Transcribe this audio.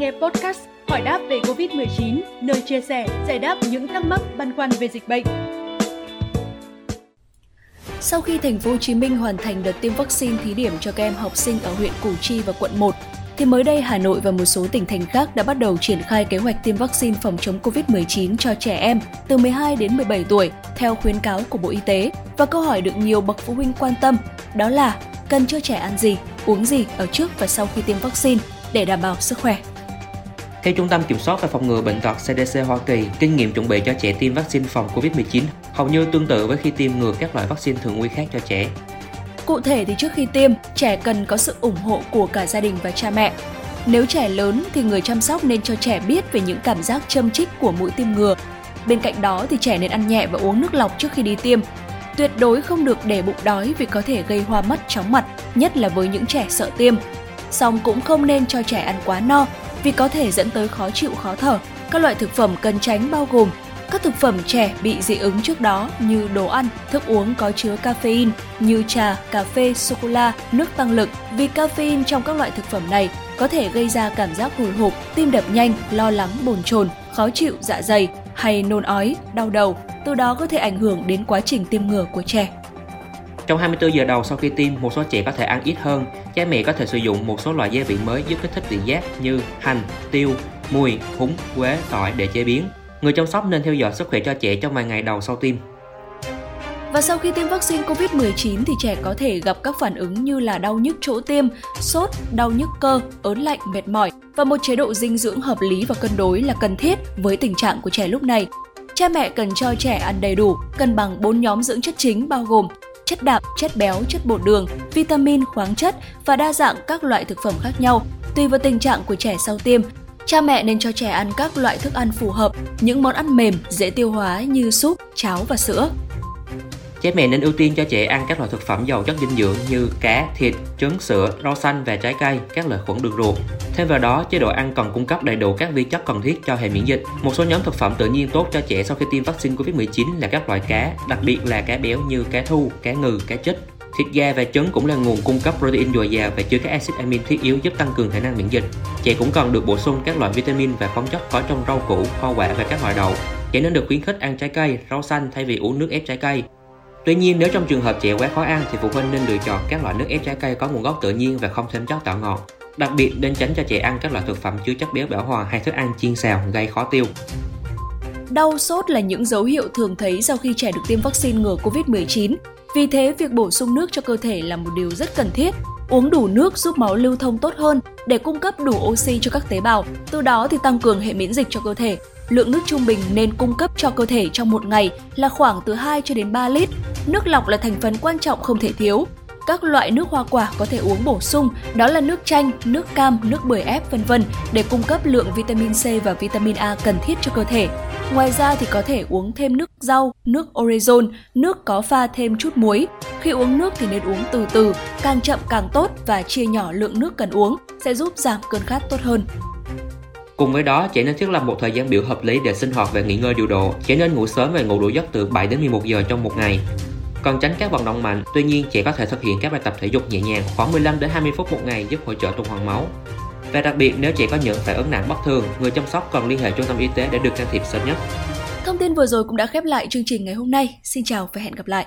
nghe podcast Hỏi đáp về Covid-19, nơi chia sẻ, giải đáp những thắc mắc băn khoăn về dịch bệnh. Sau khi thành phố Hồ Chí Minh hoàn thành đợt tiêm vaccine thí điểm cho các em học sinh ở huyện Củ Chi và quận 1, thì mới đây Hà Nội và một số tỉnh thành khác đã bắt đầu triển khai kế hoạch tiêm vaccine phòng chống COVID-19 cho trẻ em từ 12 đến 17 tuổi theo khuyến cáo của Bộ Y tế. Và câu hỏi được nhiều bậc phụ huynh quan tâm đó là cần cho trẻ ăn gì, uống gì ở trước và sau khi tiêm vaccine để đảm bảo sức khỏe. Theo Trung tâm Kiểm soát và Phòng ngừa Bệnh tật CDC Hoa Kỳ, kinh nghiệm chuẩn bị cho trẻ tiêm vaccine phòng COVID-19 hầu như tương tự với khi tiêm ngừa các loại vaccine thường nguy khác cho trẻ. Cụ thể thì trước khi tiêm, trẻ cần có sự ủng hộ của cả gia đình và cha mẹ. Nếu trẻ lớn thì người chăm sóc nên cho trẻ biết về những cảm giác châm chích của mũi tiêm ngừa. Bên cạnh đó thì trẻ nên ăn nhẹ và uống nước lọc trước khi đi tiêm. Tuyệt đối không được để bụng đói vì có thể gây hoa mắt chóng mặt, nhất là với những trẻ sợ tiêm. Song cũng không nên cho trẻ ăn quá no vì có thể dẫn tới khó chịu khó thở. Các loại thực phẩm cần tránh bao gồm các thực phẩm trẻ bị dị ứng trước đó như đồ ăn, thức uống có chứa caffeine như trà, cà phê, sô-cô-la, nước tăng lực vì caffeine trong các loại thực phẩm này có thể gây ra cảm giác hồi hộp, tim đập nhanh, lo lắng, bồn chồn, khó chịu dạ dày hay nôn ói, đau đầu, từ đó có thể ảnh hưởng đến quá trình tiêm ngừa của trẻ. Trong 24 giờ đầu sau khi tiêm, một số trẻ có thể ăn ít hơn. Cha mẹ có thể sử dụng một số loại gia vị mới giúp kích thích vị giác như hành, tiêu, mùi, húng, quế, tỏi để chế biến. Người chăm sóc nên theo dõi sức khỏe cho trẻ trong vài ngày đầu sau tiêm. Và sau khi tiêm vaccine COVID-19 thì trẻ có thể gặp các phản ứng như là đau nhức chỗ tiêm, sốt, đau nhức cơ, ớn lạnh, mệt mỏi và một chế độ dinh dưỡng hợp lý và cân đối là cần thiết với tình trạng của trẻ lúc này. Cha mẹ cần cho trẻ ăn đầy đủ, cân bằng 4 nhóm dưỡng chất chính bao gồm chất đạm, chất béo, chất bột đường, vitamin, khoáng chất và đa dạng các loại thực phẩm khác nhau. Tùy vào tình trạng của trẻ sau tiêm, cha mẹ nên cho trẻ ăn các loại thức ăn phù hợp, những món ăn mềm, dễ tiêu hóa như súp, cháo và sữa. Cha mẹ nên ưu tiên cho trẻ ăn các loại thực phẩm giàu chất dinh dưỡng như cá, thịt, trứng, sữa, rau xanh và trái cây, các lợi khuẩn đường ruột. Thêm vào đó, chế độ ăn cần cung cấp đầy đủ các vi chất cần thiết cho hệ miễn dịch. Một số nhóm thực phẩm tự nhiên tốt cho trẻ sau khi tiêm vaccine COVID-19 là các loại cá, đặc biệt là cá béo như cá thu, cá ngừ, cá chích. Thịt gà và trứng cũng là nguồn cung cấp protein dồi dào và chứa các axit amin thiết yếu giúp tăng cường khả năng miễn dịch. Trẻ cũng cần được bổ sung các loại vitamin và khoáng chất có trong rau củ, hoa quả và các loại đậu. Trẻ nên được khuyến khích ăn trái cây, rau xanh thay vì uống nước ép trái cây. Tuy nhiên, nếu trong trường hợp trẻ quá khó ăn thì phụ huynh nên lựa chọn các loại nước ép trái cây có nguồn gốc tự nhiên và không thêm chất tạo ngọt. Đặc biệt nên tránh cho trẻ ăn các loại thực phẩm chứa chất béo bão hòa hay thức ăn chiên xào gây khó tiêu. Đau sốt là những dấu hiệu thường thấy sau khi trẻ được tiêm vaccine ngừa COVID-19. Vì thế, việc bổ sung nước cho cơ thể là một điều rất cần thiết. Uống đủ nước giúp máu lưu thông tốt hơn để cung cấp đủ oxy cho các tế bào, từ đó thì tăng cường hệ miễn dịch cho cơ thể. Lượng nước trung bình nên cung cấp cho cơ thể trong một ngày là khoảng từ 2 cho đến 3 lít. Nước lọc là thành phần quan trọng không thể thiếu. Các loại nước hoa quả có thể uống bổ sung, đó là nước chanh, nước cam, nước bưởi ép vân vân để cung cấp lượng vitamin C và vitamin A cần thiết cho cơ thể. Ngoài ra thì có thể uống thêm nước rau, nước orezon, nước có pha thêm chút muối. Khi uống nước thì nên uống từ từ, càng chậm càng tốt và chia nhỏ lượng nước cần uống sẽ giúp giảm cơn khát tốt hơn. Cùng với đó, trẻ nên thiết lập một thời gian biểu hợp lý để sinh hoạt và nghỉ ngơi điều độ. Trẻ nên ngủ sớm và ngủ đủ giấc từ 7 đến 11 giờ trong một ngày. Cần tránh các vận động mạnh, tuy nhiên trẻ có thể thực hiện các bài tập thể dục nhẹ nhàng khoảng 15 đến 20 phút một ngày giúp hỗ trợ tuần hoàn máu. Và đặc biệt nếu trẻ có những phản ứng nặng bất thường, người chăm sóc cần liên hệ trung tâm y tế để được can thiệp sớm nhất. Thông tin vừa rồi cũng đã khép lại chương trình ngày hôm nay. Xin chào và hẹn gặp lại.